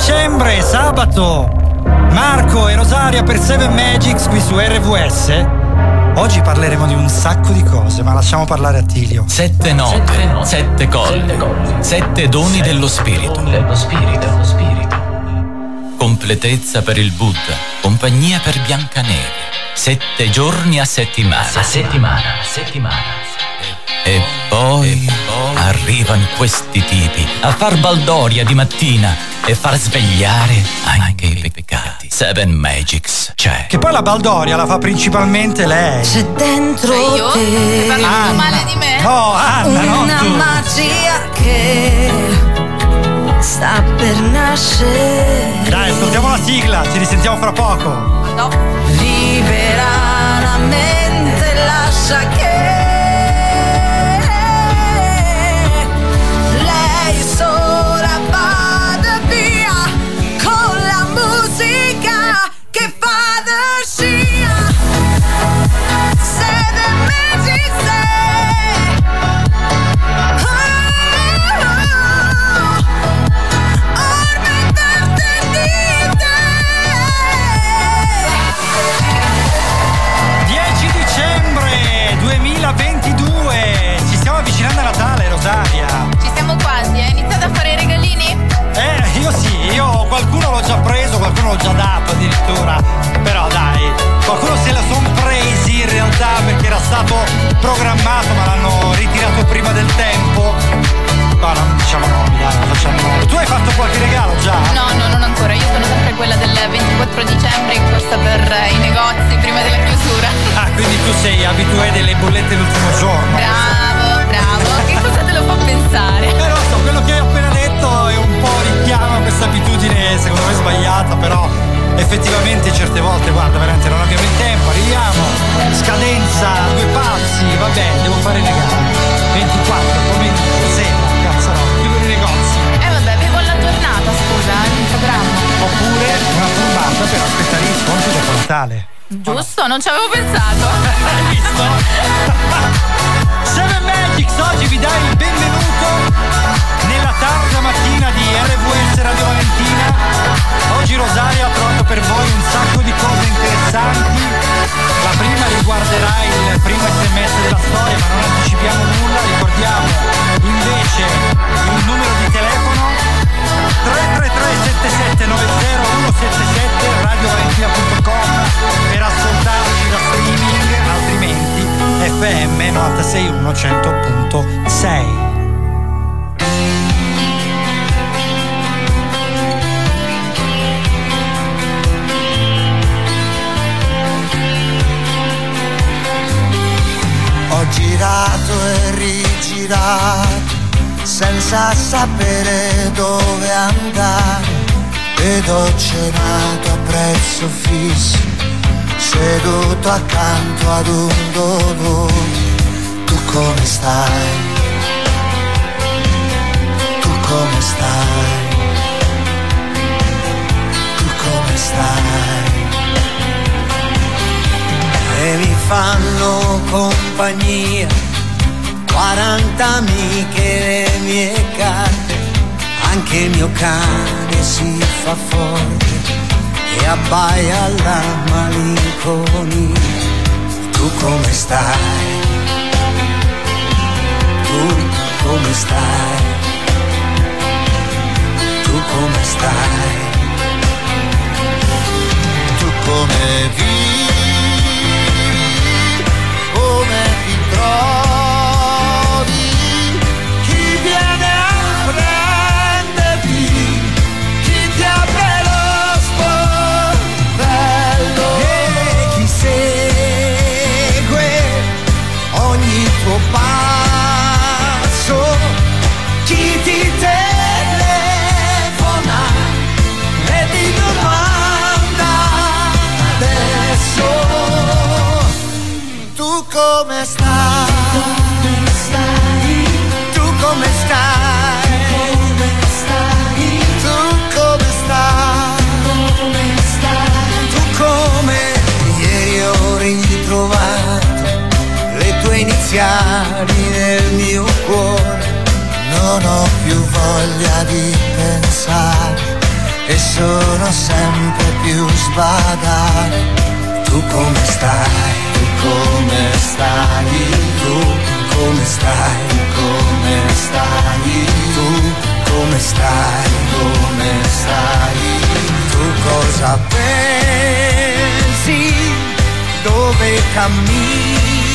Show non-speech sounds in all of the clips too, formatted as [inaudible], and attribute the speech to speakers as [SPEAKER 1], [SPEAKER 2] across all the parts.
[SPEAKER 1] dicembre, sabato. Marco e Rosaria per Seven Magics qui su RVS. Oggi parleremo di un sacco di cose, ma lasciamo parlare a Tilio.
[SPEAKER 2] Sette note, sette, note, sette colle, sette, sette doni sette dello spirito. Doni dello spirito. Completezza per il Buddha, compagnia per Biancaneve. Sette giorni a settimana. A settimana, a settimana. E poi, e poi arrivano questi tipi a far baldoria di mattina e far svegliare anche i peccati. Seven Magics c'è.
[SPEAKER 1] Che poi la baldoria la fa principalmente lei.
[SPEAKER 3] C'è dentro
[SPEAKER 4] cioè io?
[SPEAKER 3] te.
[SPEAKER 4] Parlando male di me?
[SPEAKER 1] No, Anna,
[SPEAKER 3] Una
[SPEAKER 1] no,
[SPEAKER 3] magia che sta per nascere.
[SPEAKER 1] Dai, ascoltiamo la sigla, ci risentiamo fra poco.
[SPEAKER 4] No.
[SPEAKER 3] Libera la mente, lascia che
[SPEAKER 1] stato programmato ma l'hanno ritirato prima del tempo. No, non diciamo nomi, dai, non facciamo nomi. Tu hai fatto qualche regalo già?
[SPEAKER 4] No, no, non ancora. Io sono sempre quella del 24 dicembre che costa per i negozi prima della chiusura.
[SPEAKER 1] Ah, quindi tu sei abitué delle bollette l'ultimo giorno.
[SPEAKER 4] Bravo, bravo. Che cosa te lo fa pensare?
[SPEAKER 1] Eh, so, quello che hai appena detto è un po' richiama questa abitudine, secondo me sbagliata, però effettivamente certe volte, guarda, veramente non abbiamo il tempo, arriviamo, scadenza, due passi, vabbè, devo fare i regali. 24, pomeriggio, sera, cazzo no, chiudono i negozi.
[SPEAKER 4] Eh vabbè, avevo la giornata, scusa, in programma.
[SPEAKER 1] Oppure una turbata per aspettare il sconto dopo Natale.
[SPEAKER 4] Giusto, non ci avevo pensato.
[SPEAKER 1] Hai visto? [laughs] Seven Magics oggi vi dà il benvenuto tarda mattina di RVS Radio Valentina. Oggi Rosario ha trovato per voi un sacco di cose interessanti. La prima riguarderà il primo sms della storia, ma non anticipiamo nulla, ricordiamo invece il numero di telefono 333 7790 177 radiovalentina.com per ascoltarci da streaming, altrimenti FM 961 100.6.
[SPEAKER 5] girato e rigirato senza sapere dove andare. Ed ho cenato a prezzo fisso seduto accanto ad un dolore. Tu come stai? Tu come stai? Tu come stai e mi fanno compagnia 40 amiche le mie carte, anche il mio cane si fa forte e abbaia alla malinconia. Tu come stai? Tu come stai? Tu come stai? Tu come vivi? Iniziali nel mio cuore. Non ho più voglia di pensare e sono sempre più sbadati. Tu come stai? Tu come stai? Tu come stai? Come stai? Tu come stai? Come stai? Tu cosa pensi? Dove cammini?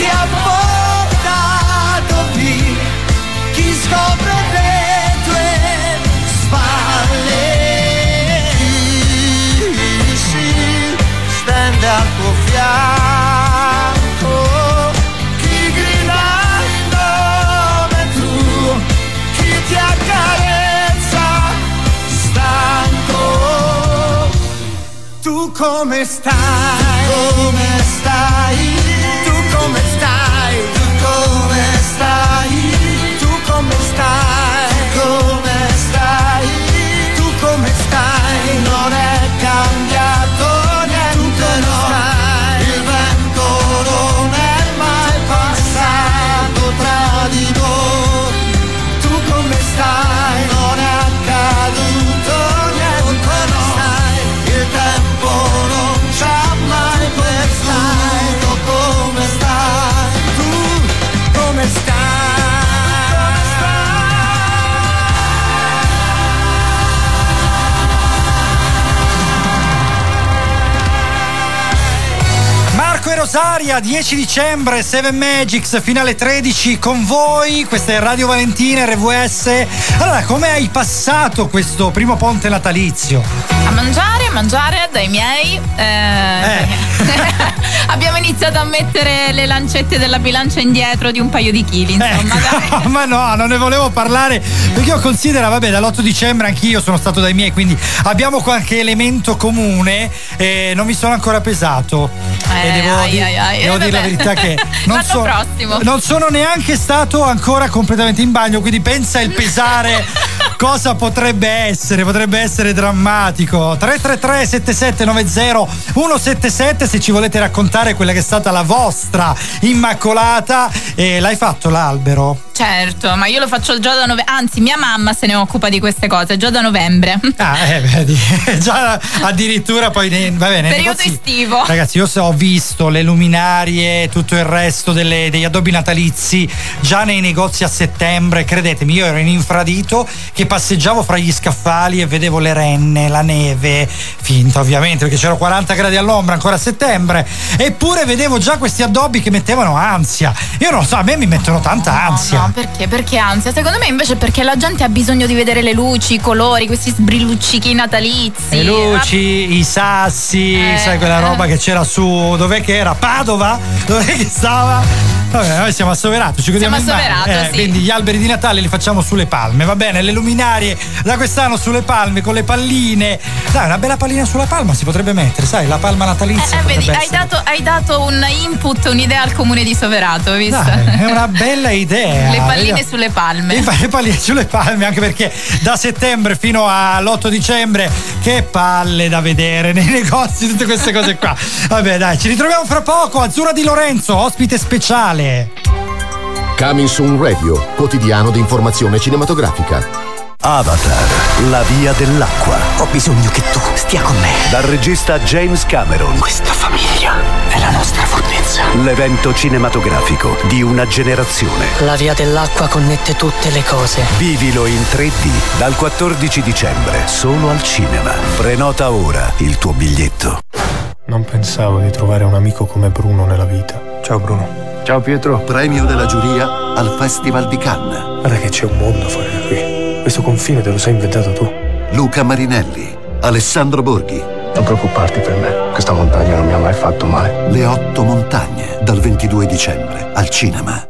[SPEAKER 5] Ti ha portato qui? Chi scopre le tue spalle? Chi si stende al tuo fianco? Chi grida il nome tuo? Chi ti accarezza stanco? Tu come stai? Come stai?
[SPEAKER 1] Rosaria, 10 dicembre, 7 Magics, finale 13 con voi. Questa è Radio Valentina, RVS. Allora, come hai passato questo primo ponte natalizio?
[SPEAKER 4] A mangiare, a mangiare dai miei. eh, [laughs] [laughs] Abbiamo iniziato a mettere le lancette della bilancia indietro di un paio di chili, insomma.
[SPEAKER 1] Ecco, [laughs] ma no, non ne volevo parlare perché io considero, vabbè, dall'8 dicembre anch'io sono stato dai miei, quindi abbiamo qualche elemento comune e non mi sono ancora pesato.
[SPEAKER 4] Eh,
[SPEAKER 1] e devo,
[SPEAKER 4] ai,
[SPEAKER 1] di-
[SPEAKER 4] ai, ai.
[SPEAKER 1] devo
[SPEAKER 4] Eh,
[SPEAKER 1] dire la verità che [laughs] non,
[SPEAKER 4] L'anno
[SPEAKER 1] so-
[SPEAKER 4] prossimo.
[SPEAKER 1] non sono neanche stato ancora completamente in bagno, quindi pensa il pesare cosa potrebbe essere, potrebbe essere drammatico. 333 7790 177 se ci volete raccontare quella che è stata la vostra immacolata e l'hai fatto l'albero?
[SPEAKER 4] Certo, ma io lo faccio già da novembre. Anzi, mia mamma se ne occupa di queste cose, già da novembre.
[SPEAKER 1] Ah, eh, [laughs] vedi, [laughs] già addirittura poi ne- va bene.
[SPEAKER 4] Periodo
[SPEAKER 1] negozi-
[SPEAKER 4] estivo.
[SPEAKER 1] Ragazzi, io so- ho visto le luminarie tutto il resto delle- degli addobbi natalizi già nei negozi a settembre. Credetemi, io ero in infradito che passeggiavo fra gli scaffali e vedevo le renne, la neve, finta ovviamente perché c'erano 40 gradi all'ombra ancora a settembre. Eppure vedevo già questi addobbi che mettevano ansia. Io non so, a me mi mettono tanta ansia.
[SPEAKER 4] No, perché? Perché ansia? Secondo me invece perché la gente ha bisogno di vedere le luci, i colori, questi sbrilluccichi natalizi.
[SPEAKER 1] Le luci, i sassi,
[SPEAKER 4] Eh,
[SPEAKER 1] sai quella
[SPEAKER 4] eh.
[SPEAKER 1] roba che c'era su. Dov'è che era? Padova? Dov'è che stava? Vabbè, noi siamo a Soverato, ci godiamo
[SPEAKER 4] Siamo a
[SPEAKER 1] il mare.
[SPEAKER 4] Soverato,
[SPEAKER 1] Eh,
[SPEAKER 4] sì.
[SPEAKER 1] Quindi gli alberi di Natale li facciamo sulle palme, va bene? Le luminarie da quest'anno sulle palme con le palline. Dai, una bella pallina sulla palma si potrebbe mettere, sai, la palma natalizia.
[SPEAKER 4] Eh, vedi,
[SPEAKER 1] potrebbe
[SPEAKER 4] hai dato, hai dato un input, un'idea al comune di Soverato, hai visto?
[SPEAKER 1] Dai, è una bella idea. [laughs]
[SPEAKER 4] Le palline
[SPEAKER 1] Vediamo.
[SPEAKER 4] sulle palme.
[SPEAKER 1] Le palline sulle palme, anche perché da settembre fino all'8 dicembre, che palle da vedere nei negozi, tutte queste cose qua. [laughs] Vabbè, dai, ci ritroviamo fra poco. Azzurra di Lorenzo, ospite speciale.
[SPEAKER 6] Coming Soon Radio, quotidiano di informazione cinematografica.
[SPEAKER 7] Avatar, la via dell'acqua.
[SPEAKER 8] Ho bisogno che tu stia con me.
[SPEAKER 7] Dal regista James Cameron.
[SPEAKER 8] Questa famiglia è la nostra fortezza.
[SPEAKER 7] L'evento cinematografico di una generazione.
[SPEAKER 9] La via dell'acqua connette tutte le cose.
[SPEAKER 7] Vivilo in 3D dal 14 dicembre, solo al cinema. Prenota ora il tuo biglietto.
[SPEAKER 10] Non pensavo di trovare un amico come Bruno nella vita. Ciao Bruno.
[SPEAKER 6] Ciao Pietro. Premio della giuria al Festival di Cannes.
[SPEAKER 10] Guarda che c'è un mondo fuori da qui. Questo confine te lo sei inventato tu.
[SPEAKER 6] Luca Marinelli, Alessandro Borghi.
[SPEAKER 10] Non preoccuparti per me. Questa montagna non mi ha mai fatto male.
[SPEAKER 6] Le otto montagne, dal 22 dicembre, al cinema.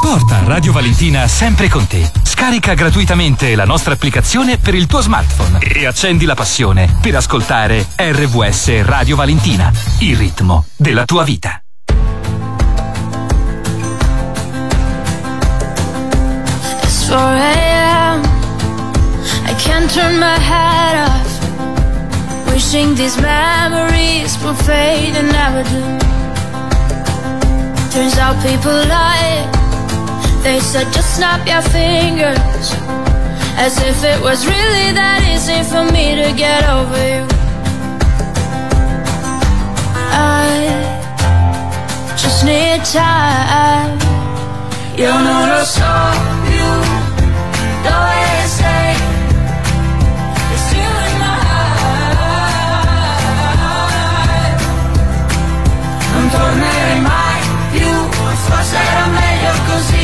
[SPEAKER 11] Porta Radio Valentina sempre con te. Scarica gratuitamente la nostra applicazione per il tuo smartphone e accendi la passione per ascoltare RVS Radio Valentina, il ritmo della tua vita.
[SPEAKER 3] It's 4 a.m. I can't turn my head off. Wishing these memories will fade and never do. Turns out people lie. They said just snap your fingers. As if it was really that easy for me to get over you. I just need time. Io non lo so tornerai mai più, forse era meglio così.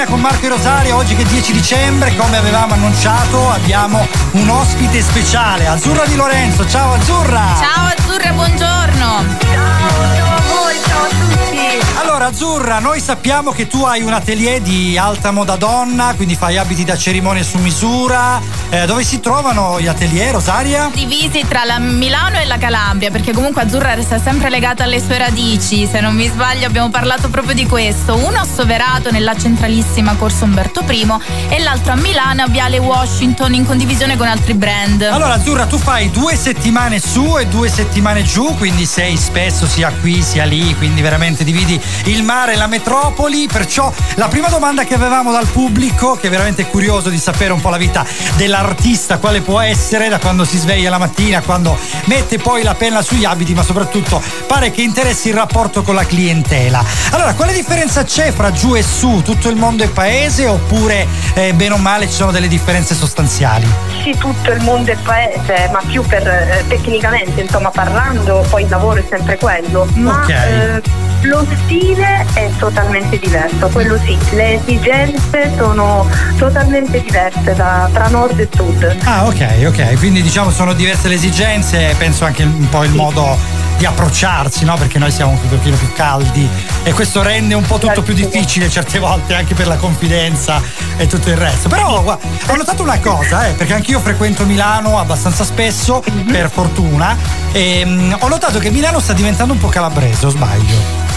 [SPEAKER 1] Valentina con Marco e Rosario, oggi che è 10 dicembre, come avevamo annunciato, abbiamo un ospite speciale, Azzurra Di Lorenzo. Ciao Azzurra!
[SPEAKER 4] Ciao Azzurra, buongiorno.
[SPEAKER 1] Ciao a voi, ciao a tutti. Azzurra, noi sappiamo che tu hai un atelier di alta moda donna, quindi fai abiti da cerimonia su misura. Eh, dove si trovano gli atelier, Rosaria?
[SPEAKER 4] Divisi tra la Milano e la Calabria, perché comunque Azzurra resta sempre legata alle sue radici. Se non mi sbaglio, abbiamo parlato proprio di questo. Uno a Soverato nella centralissima Corso Umberto I e l'altro a Milano a Viale Washington in condivisione con altri brand.
[SPEAKER 1] Allora Azzurra, tu fai due settimane su e due settimane giù, quindi sei spesso sia qui sia lì, quindi veramente dividi il mare e la metropoli. Perciò la prima domanda che avevamo dal pubblico, che è veramente curioso di sapere un po' la vita dell'artista, quale può essere da quando si sveglia la mattina, quando mette poi la penna sugli abiti, ma soprattutto pare che interessi il rapporto con la clientela. Allora, quale differenza c'è fra giù e su? Tutto il mondo è paese oppure eh, bene o male ci sono delle differenze sostanziali?
[SPEAKER 12] Sì, tutto il mondo è paese, ma più per eh, tecnicamente, insomma, parlando, poi il lavoro è sempre quello. Ma
[SPEAKER 1] Ok.
[SPEAKER 12] eh, lo stile è totalmente diverso, quello sì, le esigenze sono totalmente diverse da, tra nord e sud.
[SPEAKER 1] Ah, ok, ok. Quindi diciamo sono diverse le esigenze e penso anche un po' il modo di approcciarsi, no? Perché noi siamo un pochino più caldi e questo rende un po' tutto più difficile certe volte anche per la confidenza e tutto il resto. Però guarda, ho notato una cosa, eh, perché anch'io frequento Milano abbastanza spesso, per fortuna, e mh, ho notato che Milano sta diventando un po' calabrese, o sbaglio?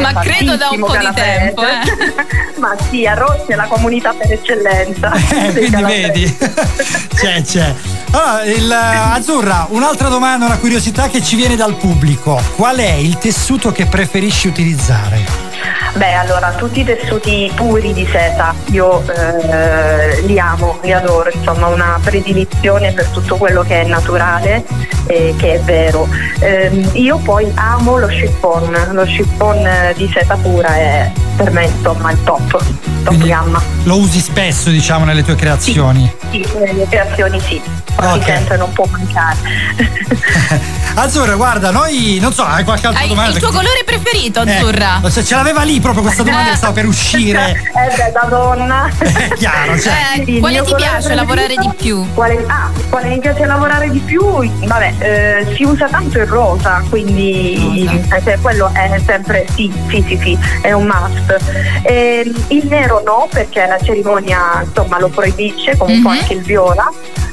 [SPEAKER 4] Ma credo da un po' di tempo, eh. [laughs]
[SPEAKER 12] Ma sì, a Rossi è la comunità per eccellenza.
[SPEAKER 1] Eh, quindi
[SPEAKER 12] calabrese.
[SPEAKER 1] vedi, [laughs] c'è, c'è. Allora, il, Azzurra, un'altra domanda, una curiosità che ci viene dal pubblico. Qual è il tessuto che preferisci utilizzare?
[SPEAKER 12] Beh, allora, tutti i tessuti puri di seta, io eh, li amo, li adoro, insomma, una predilizione per tutto quello che è naturale e che è vero. Ehm, io poi amo lo chiffon, lo chiffon eh, di seta pura è per me insomma il top, top gamma.
[SPEAKER 1] Lo usi spesso, diciamo, nelle tue creazioni?
[SPEAKER 12] Sì, nelle creazioni sì, quasi
[SPEAKER 1] Ok.
[SPEAKER 12] sempre non può mancare. [laughs]
[SPEAKER 1] Azzurra, guarda, noi non so, hai qualche altra
[SPEAKER 4] Hai
[SPEAKER 1] domanda?
[SPEAKER 4] il tuo colore preferito,
[SPEAKER 1] Eh,
[SPEAKER 4] azzurra?
[SPEAKER 1] se ce l'aveva lì proprio questa domanda che stava per uscire. [laughs]
[SPEAKER 12] Eh beh, da donna.
[SPEAKER 1] È chiaro, cioè.
[SPEAKER 4] Eh,
[SPEAKER 12] Sì, il
[SPEAKER 4] quale ti piace lavorare di più?
[SPEAKER 12] Quale, ah, quale mi piace lavorare di più? Vabbè, eh, si usa tanto il rosa, quindi eh, cioè, quello è sempre sì, sì, sì, sì, è un must. Ehm, il nero no, perché la cerimonia insomma lo proibisce, come un po' anche il viola.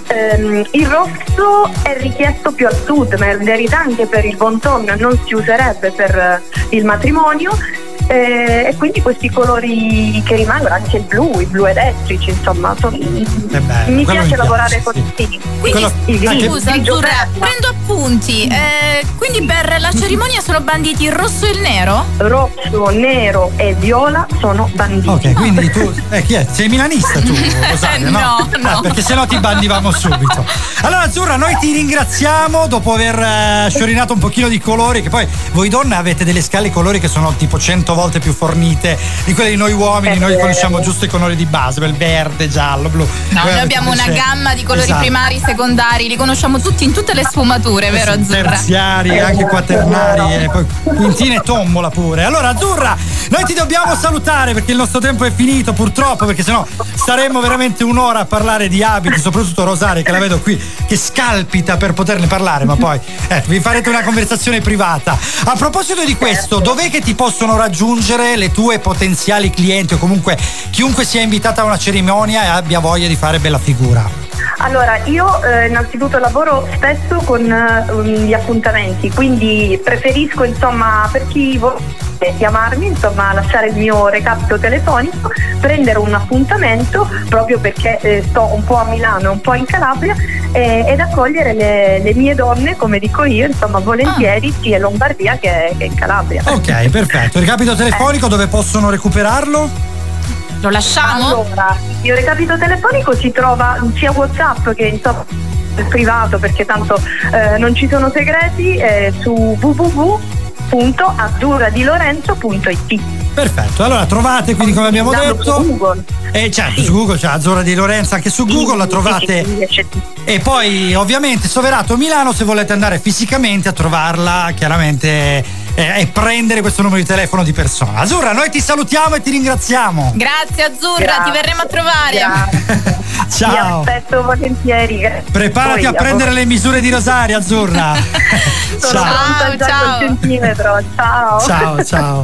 [SPEAKER 12] Ehm, il rosso è richiesto più al sud, ma in verità anche per il bon ton non si userebbe per eh, il matrimonio. Eh, e quindi questi colori che rimangono, anche il blu, i blu elettrici, insomma, son- mi
[SPEAKER 1] quello
[SPEAKER 12] piace
[SPEAKER 1] mi
[SPEAKER 12] lavorare
[SPEAKER 1] piace,
[SPEAKER 12] con
[SPEAKER 1] sì.
[SPEAKER 12] sì.
[SPEAKER 4] Quindi,
[SPEAKER 12] il grigio-
[SPEAKER 4] scusa, azzurra, prendo appunti. Eh, quindi per la cerimonia sono banditi il rosso e il nero?
[SPEAKER 12] Rosso, nero e viola sono banditi.
[SPEAKER 1] Ok, quindi tu. Eh, chi è? Sei milanista tu, [laughs] Rosario? No,
[SPEAKER 4] No, no.
[SPEAKER 1] Ah, perché sennò ti bandivamo subito. Allora, Azzurra, noi ti ringraziamo dopo aver eh, sciorinato un pochino di colori, che poi voi donne avete delle scale colori che sono tipo 100 volte più fornite di quelle di noi uomini.
[SPEAKER 12] È
[SPEAKER 1] Noi
[SPEAKER 12] vero.
[SPEAKER 1] conosciamo giusto i colori di base, il verde, giallo, blu.
[SPEAKER 4] No, noi abbiamo una gamma di colori
[SPEAKER 1] Esatto.
[SPEAKER 4] primari, secondari, li conosciamo tutti in tutte le sfumature, vero Azzurra?
[SPEAKER 1] terziari, anche quaternari e poi quintine e tombola pure. Allora, Azzurra, noi ti dobbiamo salutare perché il nostro tempo è finito, purtroppo, perché sennò staremmo veramente un'ora a parlare di abiti, soprattutto Rosaria, che la vedo qui che scalpita per poterne parlare, ma poi eh, vi farete una conversazione privata. A proposito di questo, dov'è che ti possono raggiungere le tue potenziali clienti o comunque chiunque sia invitata a una cerimonia e abbia voglia di fare bella figura?
[SPEAKER 12] Allora, io eh, innanzitutto lavoro spesso con eh, gli appuntamenti, quindi preferisco insomma per chi vuole chiamarmi, insomma lasciare il mio recapito telefonico, prendere un appuntamento proprio perché eh, sto un po' a Milano e un po' in Calabria eh, ed accogliere le, le mie donne, come dico io, insomma volentieri sia in Lombardia che, che in Calabria.
[SPEAKER 1] Ok, perfetto. Il recapito telefonico dove possono recuperarlo?
[SPEAKER 4] Lo lasciamo?
[SPEAKER 12] Allora, il mio recapito telefonico si trova sia WhatsApp che insomma privato perché tanto eh, non ci sono segreti eh, su www.azzurradilorenzo.it
[SPEAKER 1] Perfetto, allora trovate quindi come abbiamo detto.
[SPEAKER 12] su Google.
[SPEAKER 1] E certo, su Google c'è Azzurra di Lorenzo, anche su Google la trovate. E poi ovviamente Soverato Milano se volete andare fisicamente a trovarla, chiaramente eh, e prendere questo numero di telefono di persona. Azzurra, noi ti salutiamo e ti ringraziamo.
[SPEAKER 4] Grazie Azzurra,
[SPEAKER 12] Grazie.
[SPEAKER 4] ti verremo a trovare. [laughs]
[SPEAKER 1] Ciao.
[SPEAKER 12] aspetto volentieri.
[SPEAKER 1] Preparati
[SPEAKER 12] Poi,
[SPEAKER 1] a prendere le misure di Rosaria, Azzurra. [laughs]
[SPEAKER 12] Sono
[SPEAKER 1] ciao.
[SPEAKER 4] ciao.
[SPEAKER 12] Ciao.
[SPEAKER 1] Ciao, [laughs] ciao.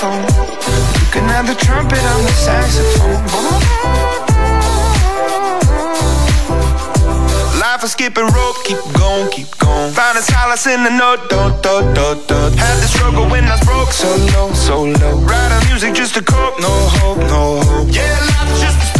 [SPEAKER 13] phone. You can have the trumpet, I'm the saxophone. Life is skipping rope, keep going, keep going. Found a solace in the note, do, do, do, do. Had the struggle when I was broke, so low, so low. Writing music just to cope, no hope, no hope. Yeah, life is just a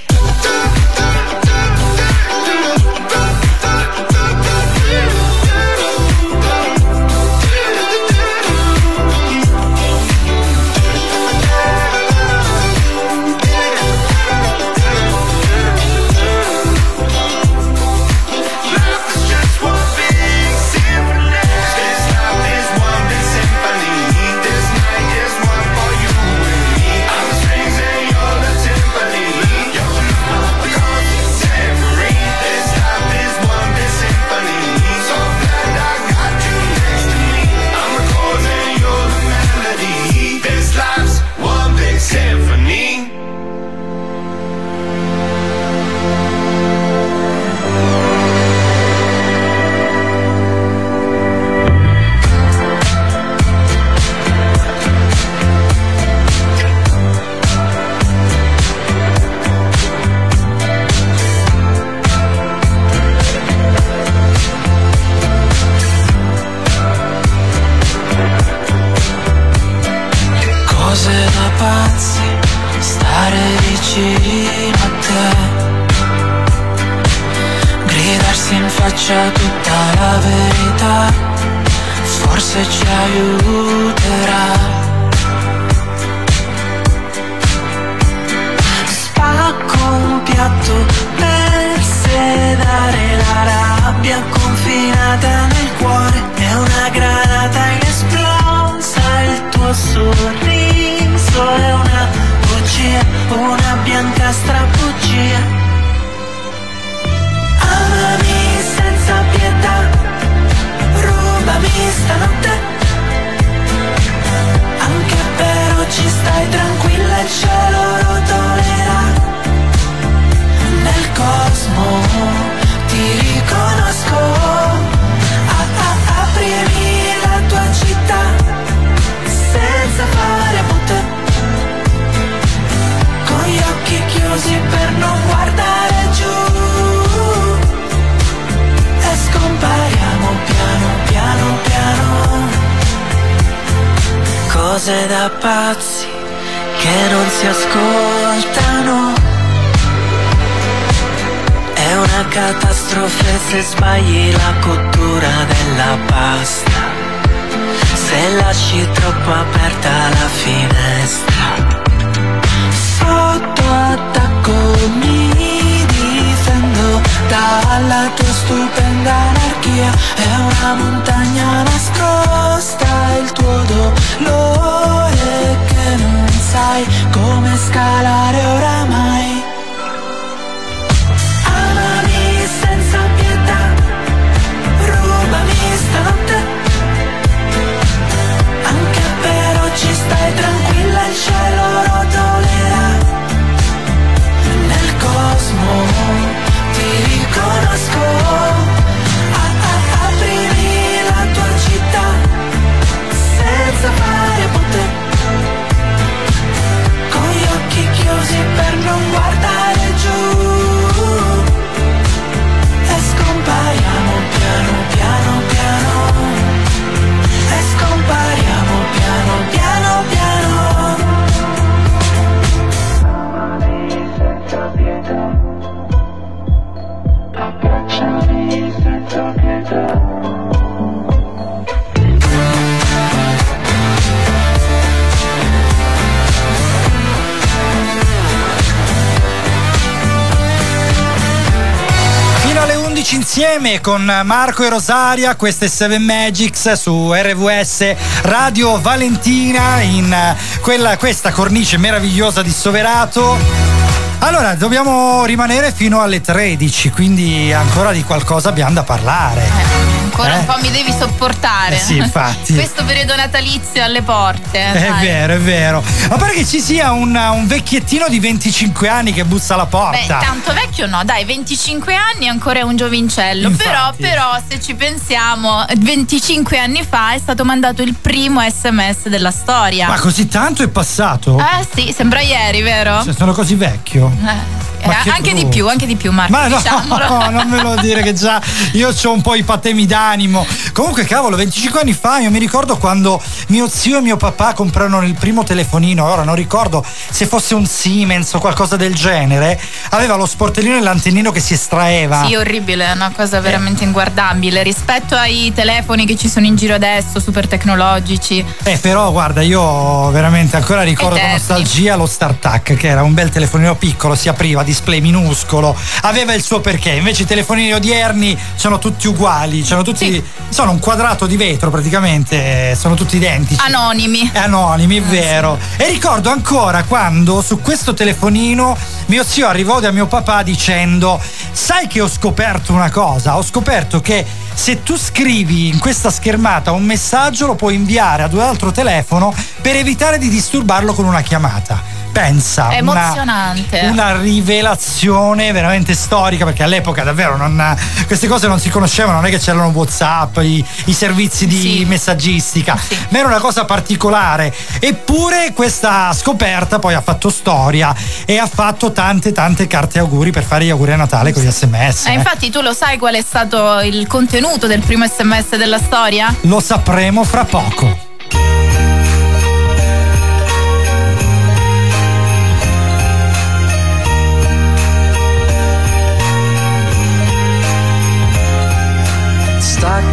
[SPEAKER 5] Cose da pazzi che non si ascoltano. È una catastrofe se sbagli la cottura della pasta. Se lasci troppo aperta la finestra. Sotto attacco mi difendo dalla tua stupenda anarchia. È una montagna nascosta il tuo dolore che non sai come scalare oramai. Amami senza pietà, rubami stanotte. Anche stai tranquilla, ti
[SPEAKER 1] rieccoci insieme con Marco e Rosaria, queste 7 Magics su RVS Radio Valentina in quella, questa cornice meravigliosa di Soverato. Allora, dobbiamo rimanere fino alle 13, quindi ancora di qualcosa abbiamo da parlare.
[SPEAKER 4] Ancora
[SPEAKER 1] Eh?
[SPEAKER 4] un po' mi devi sopportare.
[SPEAKER 1] Eh sì, infatti. [laughs]
[SPEAKER 4] Questo periodo natalizio alle porte.
[SPEAKER 1] È
[SPEAKER 4] dai.
[SPEAKER 1] vero, è vero. Ma pare che ci sia un, un vecchiettino di 25 anni che bussa alla
[SPEAKER 4] Beh,
[SPEAKER 1] porta.
[SPEAKER 4] tanto vecchio no, dai, 25 anni ancora è un giovincello.
[SPEAKER 1] Infatti.
[SPEAKER 4] Però, però, se ci pensiamo, 25 anni fa è stato mandato il primo sms della storia.
[SPEAKER 1] Ma così tanto è passato?
[SPEAKER 4] Eh sì, sembra ieri, vero?
[SPEAKER 1] Cioè, sono così vecchio.
[SPEAKER 4] Eh, eh,
[SPEAKER 1] che
[SPEAKER 4] anche di
[SPEAKER 1] brutto.
[SPEAKER 4] più, anche di più, Marco.
[SPEAKER 1] Ma no,
[SPEAKER 4] diciamolo. [laughs]
[SPEAKER 1] non me lo dire che già io ho un po' i patemi d'animo. Comunque, cavolo, 25 anni fa io mi ricordo quando mio zio e mio papà comprarono il primo telefonino. Ora non ricordo se fosse un Siemens o qualcosa del genere. Aveva lo sportellino e l'antennino che si estraeva.
[SPEAKER 4] Sì, orribile, è una cosa veramente inguardabile rispetto ai telefoni che ci sono in giro adesso, super tecnologici.
[SPEAKER 1] Eh, però guarda, io veramente ancora ricordo con nostalgia lo StarTAC, che era un bel telefonino piccolo, si apriva, display minuscolo, aveva il suo perché. Invece i telefonini odierni sono tutti uguali, sono tutti. sono un quadrato di vetro praticamente, sono tutti identici.
[SPEAKER 4] Anonimi.
[SPEAKER 1] Anonimi, è vero. E ricordo ancora quando su questo telefonino mio zio arrivò da mio papà dicendo: Sai che ho scoperto una cosa? Ho scoperto che se tu scrivi in questa schermata un messaggio lo puoi inviare ad un altro telefono per evitare di disturbarlo con una chiamata. Pensa,
[SPEAKER 4] È
[SPEAKER 1] una-
[SPEAKER 4] emozionante.
[SPEAKER 1] Una, rivelazione veramente storica perché all'epoca davvero non- queste cose non si conoscevano, non è che c'erano Whatsapp, i, i servizi di messaggistica, ma era una cosa particolare. Eppure questa scoperta poi ha fatto storia e ha fatto tante tante carte auguri per fare gli auguri a Natale con gli sms.
[SPEAKER 4] Eh,
[SPEAKER 1] eh.
[SPEAKER 4] infatti tu lo sai qual è stato il contenuto del primo sms della storia?
[SPEAKER 1] Lo sapremo fra poco.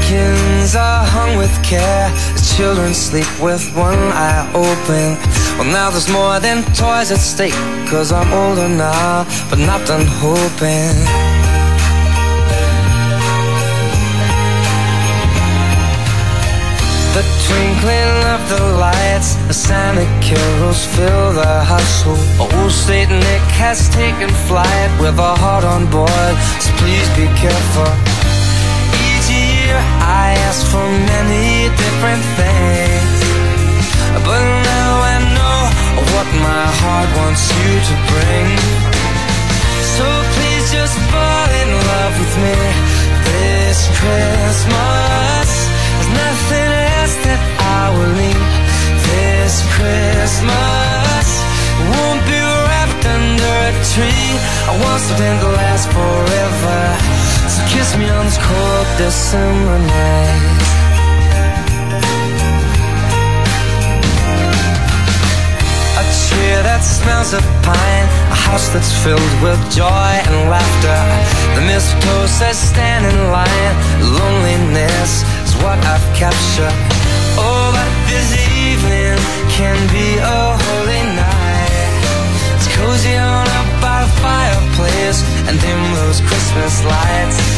[SPEAKER 14] Stockings are hung with care as children sleep with one eye open. Well, now there's more than toys at stake, cause I'm older now, but not done hoping. The twinkling of the lights, the Santa carols fill the household. Old Saint Nick has taken flight with a heart on board, so please be careful. I ask for many different things, but now I know what my heart wants you to bring. So please just fall in love with me this Christmas. There's nothing else that I will need this Christmas. Won't be wrapped under a tree. I want something to last forever. Kiss me on this cold December night. A tree that smells of pine, a house that's filled with joy and laughter. The mistletoe says stand in line, loneliness is what I've captured. Oh, but this evening can be a holy night. It's cozy on up by the fireplace and dim those Christmas lights.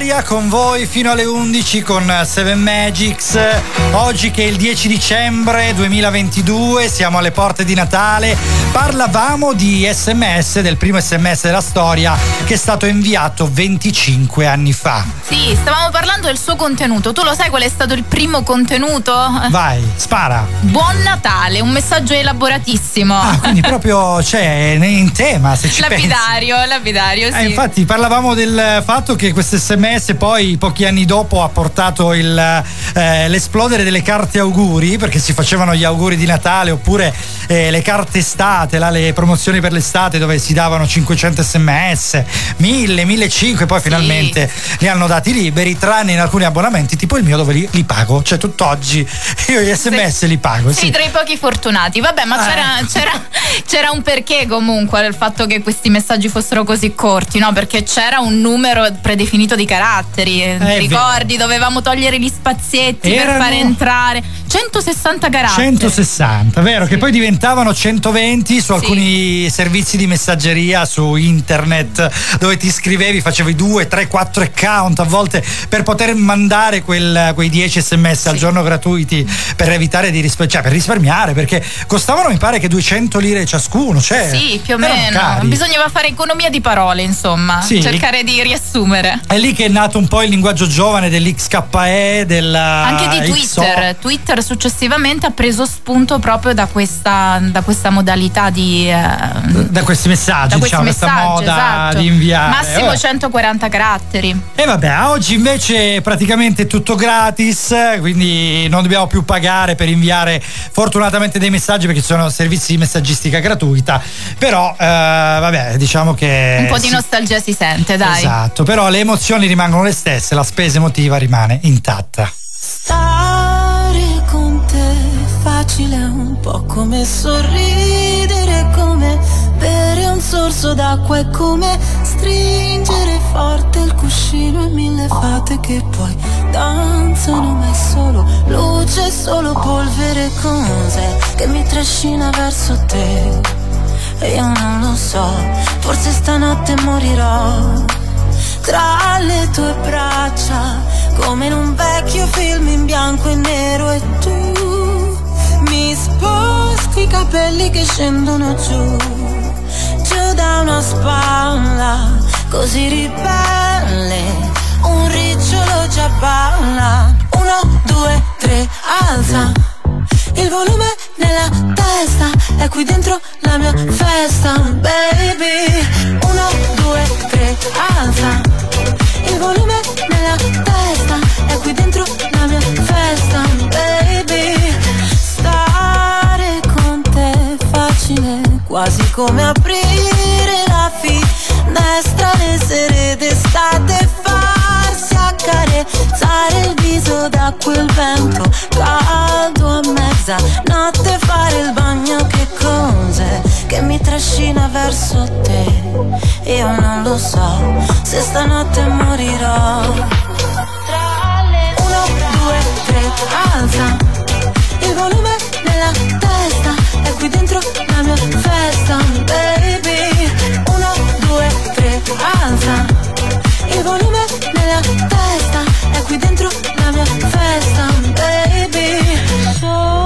[SPEAKER 1] Rosaria con voi fino alle 11 con Seven Magics. Oggi che è il 10 dicembre 2022, siamo alle porte di Natale. Parlavamo di sms, del primo sms della storia che è stato inviato 25 anni fa.
[SPEAKER 4] Sì, stavamo parlando del suo contenuto. Tu lo sai qual è stato il primo contenuto?
[SPEAKER 1] Vai, spara.
[SPEAKER 4] Buon Natale, un messaggio elaboratissimo.
[SPEAKER 1] Ah, quindi proprio c'è cioè, in tema, se ci
[SPEAKER 4] lapidario,
[SPEAKER 1] pensi.
[SPEAKER 4] Lapidario,
[SPEAKER 1] eh,
[SPEAKER 4] sì.
[SPEAKER 1] Eh, infatti parlavamo del fatto che questo sms poi pochi anni dopo ha portato il, eh, l'esplodere delle carte auguri perché si facevano gli auguri di Natale oppure eh, le carte estate, là, le promozioni per l'estate dove si davano 500 sms, 1000, 1500 poi sì. finalmente li hanno dati liberi tranne in alcuni abbonamenti tipo il mio dove li, li pago, cioè tutt'oggi io gli sms sì. li pago.
[SPEAKER 4] Sì, sì, tra i pochi fortunati, vabbè ma ah, c'era, ecco. c'era, c'era un perché comunque del fatto che questi messaggi fossero così corti, no? Perché c'era un numero predefinito di caratteri. Eh, ricordi? Dovevamo togliere gli spazietti Erano... per fare entrare 160 caratteri.
[SPEAKER 1] 160, vero? Sì. Che poi diventavano 120 su alcuni sì. servizi di messaggeria su internet dove ti iscrivevi, facevi 2, 3, 4 account a volte per poter mandare quel, quei 10 sms sì. al giorno gratuiti per evitare di risparmiare, cioè per risparmiare perché costavano mi pare che 200 lire ciascuno. Cioè,
[SPEAKER 4] sì, più o meno. Cari. Bisognava fare economia di parole, insomma. Sì, cercare di riassumere.
[SPEAKER 1] È lì che è nato un po' il linguaggio giovane dell'XKE, della
[SPEAKER 4] Anche di Twitter. XO. Twitter successivamente ha preso spunto proprio da questa, da questa modalità di. Eh,
[SPEAKER 1] da questi messaggi, da diciamo, questa moda
[SPEAKER 4] esatto.
[SPEAKER 1] di inviare.
[SPEAKER 4] Massimo eh, 140 caratteri.
[SPEAKER 1] E vabbè, oggi invece è praticamente tutto gratis, quindi non dobbiamo più pagare per inviare fortunatamente dei messaggi perché ci sono servizi di messaggistica gratuita. Però, eh, vabbè, diciamo che.
[SPEAKER 4] Un po' di nostalgia si sente, dai.
[SPEAKER 1] Esatto, però le emozioni rimangono le stesse, la spesa emotiva rimane intatta.
[SPEAKER 15] Facile un po' come sorridere, come bere un sorso d'acqua e come stringere forte il cuscino e mille fate che poi danzano ma è solo luce, solo polvere cos'è che mi trascina verso te. E io non lo so, forse stanotte morirò tra le tue braccia, come in un vecchio film in bianco e nero e tu mi sposti i capelli che scendono giù, giù da una spalla, così ribelle, un ricciolo già balla, uno, due, tre, alza il volume nella testa è qui dentro la mia festa, baby. Uno, due, tre, alza. Il volume nella testa è qui dentro la mia festa, baby. Quasi come aprire la finestra le sere d'estate. Farsi accarezzare il viso da quel vento caldo a mezza. Notte fare il bagno che cos'è che mi trascina verso te? Io non lo so se stanotte morirò. Uno due tre alza il volume nella testa è qui dentro la mia festa. Baby uno due tre alza il volume nella testa è qui dentro la mia festa. Baby sono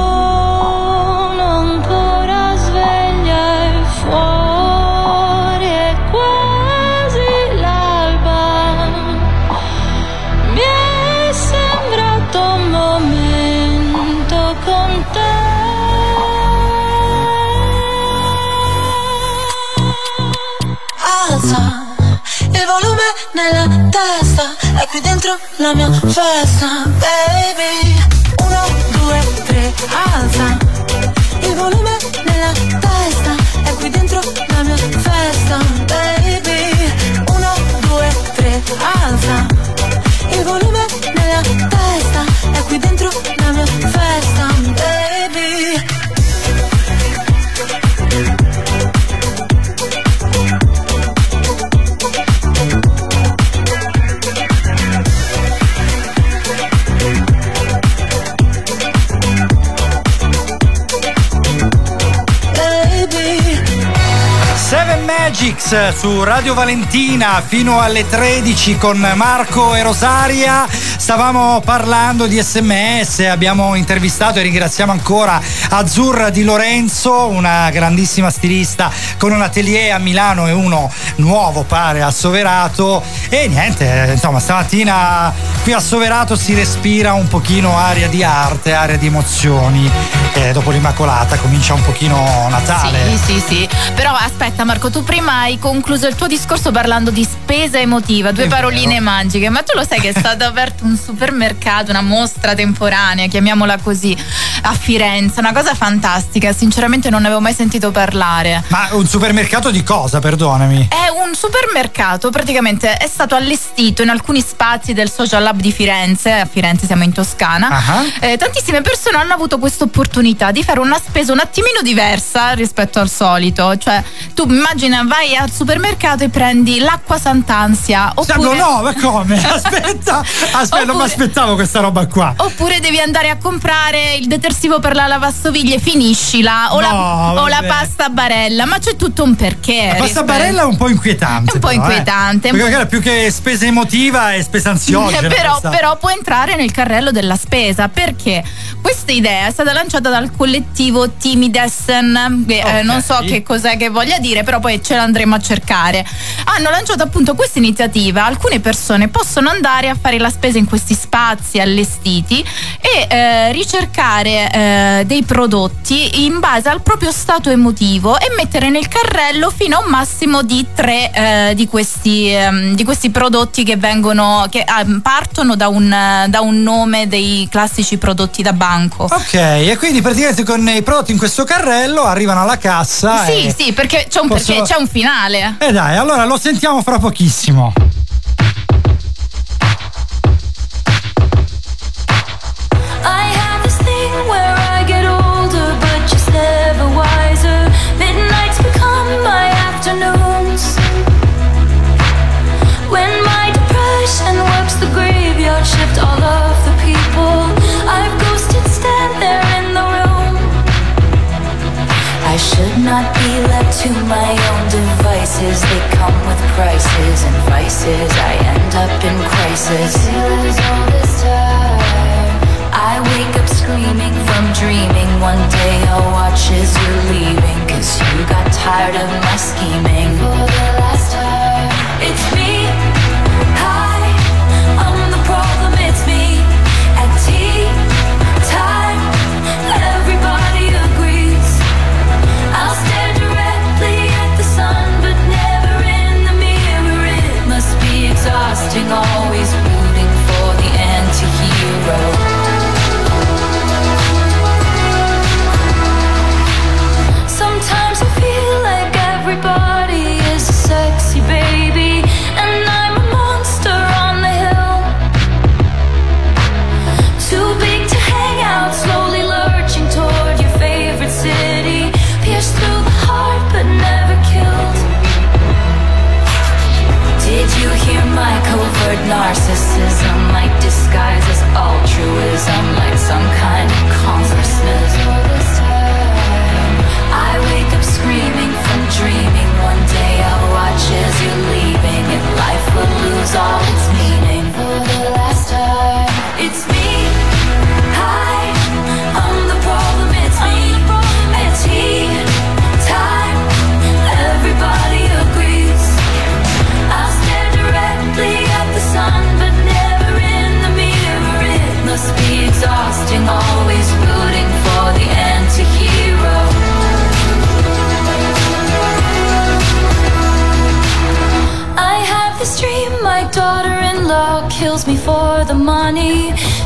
[SPEAKER 15] dentro la mia festa, baby. Uno, due, tre, alza. Il volume nella testa, è qui dentro la mia festa, baby. Uno, due, tre, alza. Il volume nella testa, è qui dentro la mia festa, baby.
[SPEAKER 1] Magics su Radio Valentina fino alle 13 con Marco e Rosaria. Stavamo parlando di sms, abbiamo intervistato e ringraziamo ancora Azzurra Di Lorenzo, una grandissima stilista con un atelier a Milano e uno nuovo pare a Soverato. E niente, insomma, stamattina qui a Soverato si respira un pochino aria di arte, aria di emozioni. E dopo l'Immacolata comincia un pochino Natale.
[SPEAKER 4] Sì, sì, sì. Però aspetta Marco, tu prima hai concluso il tuo discorso parlando di spesa emotiva, due
[SPEAKER 1] È
[SPEAKER 4] paroline
[SPEAKER 1] vero.
[SPEAKER 4] magiche, ma tu lo sai che è [laughs] stato aperto un supermercato, una mostra temporanea, chiamiamola così, a Firenze, una cosa fantastica, sinceramente non ne avevo mai sentito parlare.
[SPEAKER 1] Ma un supermercato di cosa, perdonami?
[SPEAKER 4] È un supermercato, praticamente è stato allestito in alcuni spazi del Social Lab di Firenze, a Firenze siamo in Toscana.
[SPEAKER 1] Ah.
[SPEAKER 4] Eh, tantissime persone hanno avuto questa opportunità di fare una spesa un attimino diversa rispetto al solito. Cioè, tu immagina, vai al supermercato e prendi l'acqua Sant'Ansia. Oppure,
[SPEAKER 1] No, ma come? [laughs] Aspetta, aspetta, non mi
[SPEAKER 4] Oppure-
[SPEAKER 1] aspettavo questa roba qua.
[SPEAKER 4] Oppure devi andare a comprare il detersivo per la lavastoviglie, finiscila. O, la,
[SPEAKER 1] No,
[SPEAKER 4] o la pasta barella, ma c'è tutto un perché.
[SPEAKER 1] La pasta
[SPEAKER 4] rispetto-
[SPEAKER 1] barella è un po' inquietante.
[SPEAKER 4] È un po'
[SPEAKER 1] però, eh.
[SPEAKER 4] inquietante.
[SPEAKER 1] Perché magari più che spesa emotiva è spesa ansiogena. [laughs]
[SPEAKER 4] Eh, però, però può entrare nel carrello della spesa perché questa idea è stata lanciata dal collettivo Timidessen che eh,
[SPEAKER 1] Ok.
[SPEAKER 4] non so che cos'è che voglia dire però poi ce l'andremo a cercare hanno lanciato appunto questa iniziativa alcune persone possono andare a fare la spesa in questi spazi allestiti e eh, ricercare eh, dei prodotti in base al proprio stato emotivo e mettere nel carrello fino a un massimo di tre eh, di, questi, ehm, di questi prodotti che vengono che ehm, partono da un, eh, da un nome dei classici prodotti da banco.
[SPEAKER 1] Ok, e quindi praticamente con i prodotti in questo carrello arrivano alla cassa.
[SPEAKER 4] Sì, sì, perché c'è un,
[SPEAKER 1] Posso-
[SPEAKER 4] perché c'è un finale.
[SPEAKER 1] E dai, allora lo sentiamo fra pochissimo.
[SPEAKER 3] Should not be left to my own devices. They come with prices and vices. I end up in crisis. All this time. I wake up screaming from dreaming. One day I'll watch as you're leaving. Cause you got tired of my scheming. For the last time. It's me.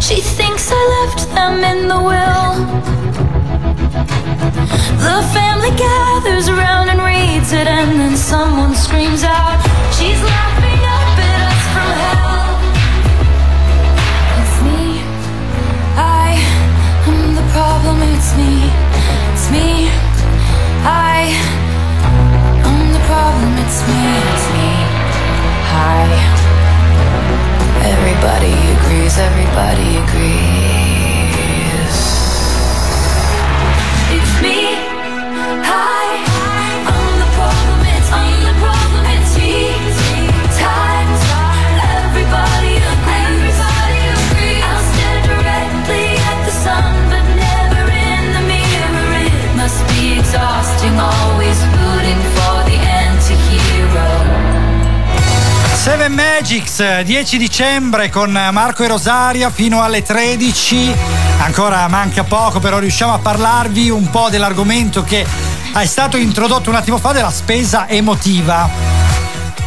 [SPEAKER 3] She thinks I left them in the will. The family gathers around and reads it, and then someone screams out, She's laughing up at us from hell. It's me. I am the problem. It's me. It's me. I am the problem. It's me. It's me. Hi. Everybody everybody agree?
[SPEAKER 1] Seven Magics, 10 dicembre con Marco e Rosaria fino alle 13. Ancora manca poco, però riusciamo a parlarvi un po' dell'argomento che è stato introdotto un attimo fa della spesa emotiva.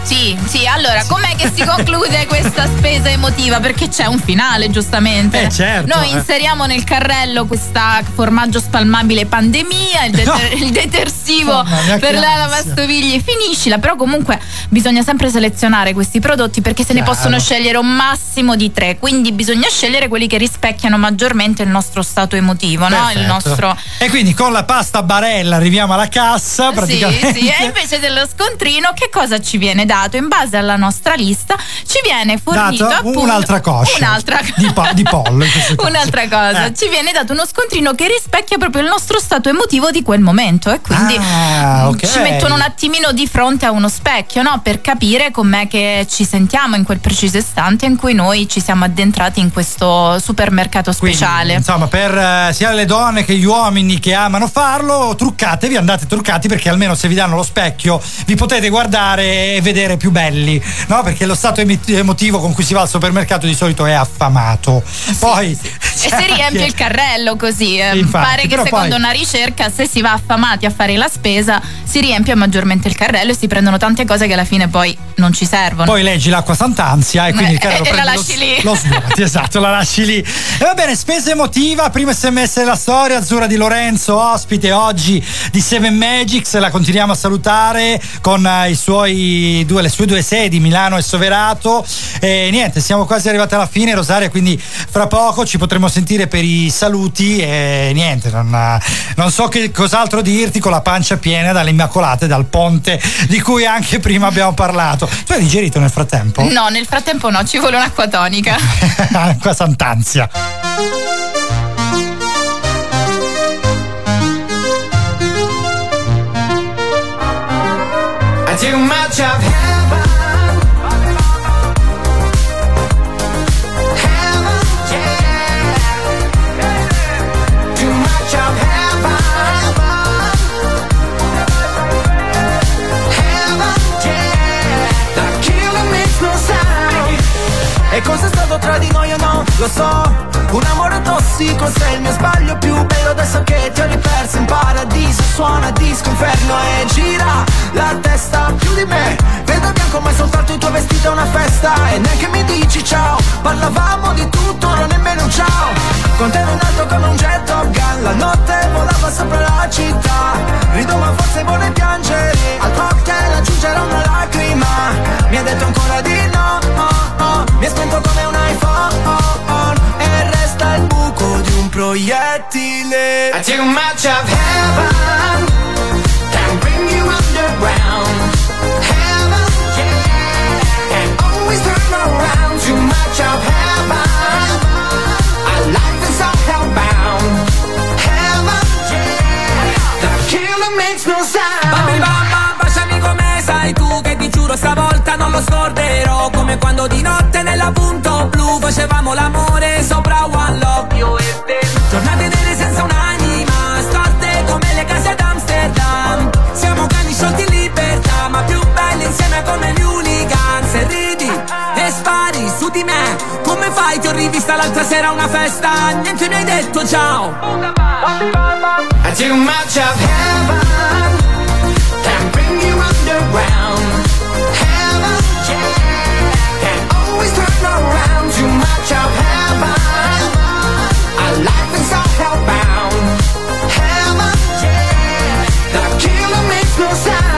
[SPEAKER 4] Sì, sì, allora com'è che si [laughs] conclude questa spesa emotiva? Perché c'è un finale, giustamente.
[SPEAKER 1] Eh, certo.
[SPEAKER 4] Noi
[SPEAKER 1] eh.
[SPEAKER 4] inseriamo nel carrello questa formaggio spalmabile pandemia, il, deter- [laughs]
[SPEAKER 1] No.
[SPEAKER 4] il detersivo
[SPEAKER 1] Oh,
[SPEAKER 4] per la lavastoviglie, finiscila. Però comunque bisogna sempre selezionare questi prodotti perché se ne
[SPEAKER 1] Chiaro.
[SPEAKER 4] possono scegliere un massimo di tre. Quindi bisogna scegliere quelli che rispecchiano maggiormente il nostro stato emotivo, no? Il
[SPEAKER 1] Perfetto.
[SPEAKER 4] nostro.
[SPEAKER 1] E quindi con la pasta barella arriviamo alla cassa
[SPEAKER 4] Sì,
[SPEAKER 1] praticamente.
[SPEAKER 4] sì, e invece dello scontrino che cosa ci viene dato? In base alla nostra lista ci viene fornito
[SPEAKER 1] Dato
[SPEAKER 4] appunto
[SPEAKER 1] un'altra coscia
[SPEAKER 4] un'altra
[SPEAKER 1] di, po- di pollo. [laughs]
[SPEAKER 4] Un'altra cosa,
[SPEAKER 1] Eh.
[SPEAKER 4] ci viene dato uno scontrino che rispecchia proprio il nostro stato emotivo di quel momento e quindi
[SPEAKER 1] Ah, ok.
[SPEAKER 4] ci mettono un attimino di fronte a uno specchio, no? Per capire com'è che ci sentiamo in quel preciso istante in cui noi ci siamo addentrati in questo supermercato
[SPEAKER 1] Quindi,
[SPEAKER 4] speciale.
[SPEAKER 1] insomma, per eh, sia le donne che gli uomini che amano farlo, truccatevi, andate truccati perché almeno se vi danno lo specchio vi potete guardare e vedere più belli, no? Perché lo stato emotivo con cui si va al supermercato di solito è affamato. Poi [laughs]
[SPEAKER 4] E si riempie il carrello così. eh.
[SPEAKER 1] Infatti,
[SPEAKER 4] Pare che secondo
[SPEAKER 1] poi-
[SPEAKER 4] una ricerca, se si va affamati a fare la spesa, si riempie maggiormente il carrello e si prendono tante cose che alla fine poi non ci servono.
[SPEAKER 1] Poi leggi l'acqua Sant'Ansia e quindi il
[SPEAKER 4] Eh,
[SPEAKER 1] carrello [laughs]
[SPEAKER 4] e la lasci
[SPEAKER 1] lo,
[SPEAKER 4] lì.
[SPEAKER 1] lo svuoti, [laughs] esatto, la lasci lì. E va bene, spesa emotiva, primo sms della storia, Azzurra di Lorenzo, ospite oggi di Seven Magics, la continuiamo a salutare con eh, i suoi due, le sue due sedi, Milano e Soverato. E niente, siamo quasi arrivati alla fine, Rosaria, quindi fra poco ci potremo sentire per i saluti e niente, non, non so che cos'altro dirti con la pancia piena dalle Immacolate, dal ponte di cui anche prima abbiamo parlato. Tu hai digerito nel frattempo?
[SPEAKER 4] No, nel frattempo no, ci vuole un'acqua tonica. [laughs]
[SPEAKER 1] Qua Sant'Ansia.
[SPEAKER 5] Too much of
[SPEAKER 16] Lo so, un amore tossico sei il mio sbaglio più bello adesso che ti ho riperso in paradiso Suona disco inferno e gira la testa più di me. Vedo bianco ma soltanto il tuo vestito è una festa. E neanche mi dici ciao, parlavamo di tutto, non nemmeno un ciao. Con te non alto come un jet gun. La notte volava sopra la città. Rido ma forse vuole piangere. Al cocktail aggiungerò una lacrima. Mi ha detto ancora di no oh, oh. Mi è spento come un iPhone E il buco di un proiettile
[SPEAKER 5] Too much of heaven can bring you underground. Heaven, yeah, and always turn around. Too much of heaven. Our life is all hellbound. Heaven, yeah, the killer makes no sound.
[SPEAKER 16] Bambi mamma, baciami come sai tu Che ti giuro stavolta non lo scorderò Come quando di notte nella punto blu Facevamo l'amore sopra come gli hooligans E ridi e spari su di me Come fai? Ti ho rivista l'altra sera a una festa Niente mi hai detto ciao
[SPEAKER 5] Too much of heaven can bring you underground. Heaven, yeah, and always turn around. Too much of heaven. Our life is all hellbound. Heaven, yeah, the killer makes no sound.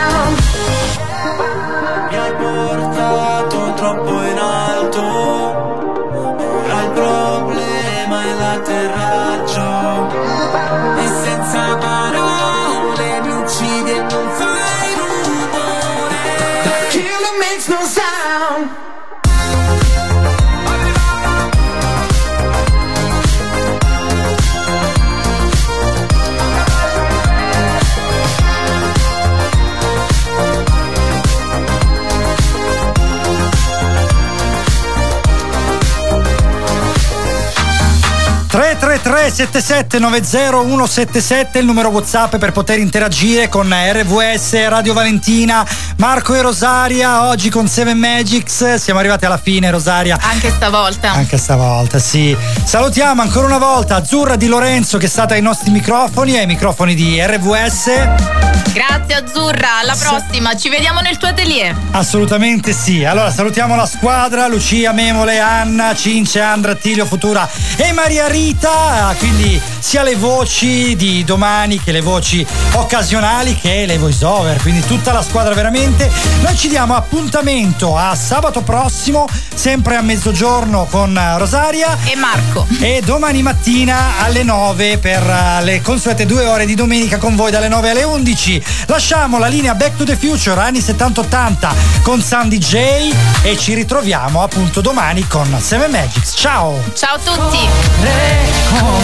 [SPEAKER 1] 3377 90177 il numero WhatsApp per poter interagire con RVS Radio Valentina, Marco e Rosaria. Oggi con Seven Magics siamo arrivati alla fine, Rosaria.
[SPEAKER 4] Anche stavolta.
[SPEAKER 1] Anche stavolta, sì. Salutiamo ancora una volta Azzurra di Lorenzo che è stata ai nostri microfoni, ai microfoni di RVS.
[SPEAKER 4] Grazie Azzurra, alla prossima, ci vediamo nel tuo atelier.
[SPEAKER 1] Assolutamente sì. Allora salutiamo la squadra, Lucia, Memole, Anna, Cince, Andra, Attilio, Futura e Maria Rita. Quindi sia le voci di domani che le voci occasionali che le voice over. Quindi tutta la squadra veramente. Noi ci diamo appuntamento a sabato prossimo, sempre a mezzogiorno con Rosaria
[SPEAKER 4] e Marco.
[SPEAKER 1] E domani mattina alle 9 per eh, le consuete due ore di domenica con voi dalle 9 alle 11. Lasciamo la linea Back to the Future anni 70-80 con Sandy J e ci ritroviamo appunto domani con Seven Magics. Ciao!
[SPEAKER 4] Ciao a tutti!
[SPEAKER 16] Come.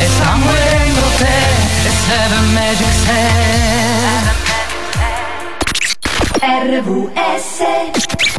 [SPEAKER 16] E somewhere in the bed, seven magic said
[SPEAKER 3] RVS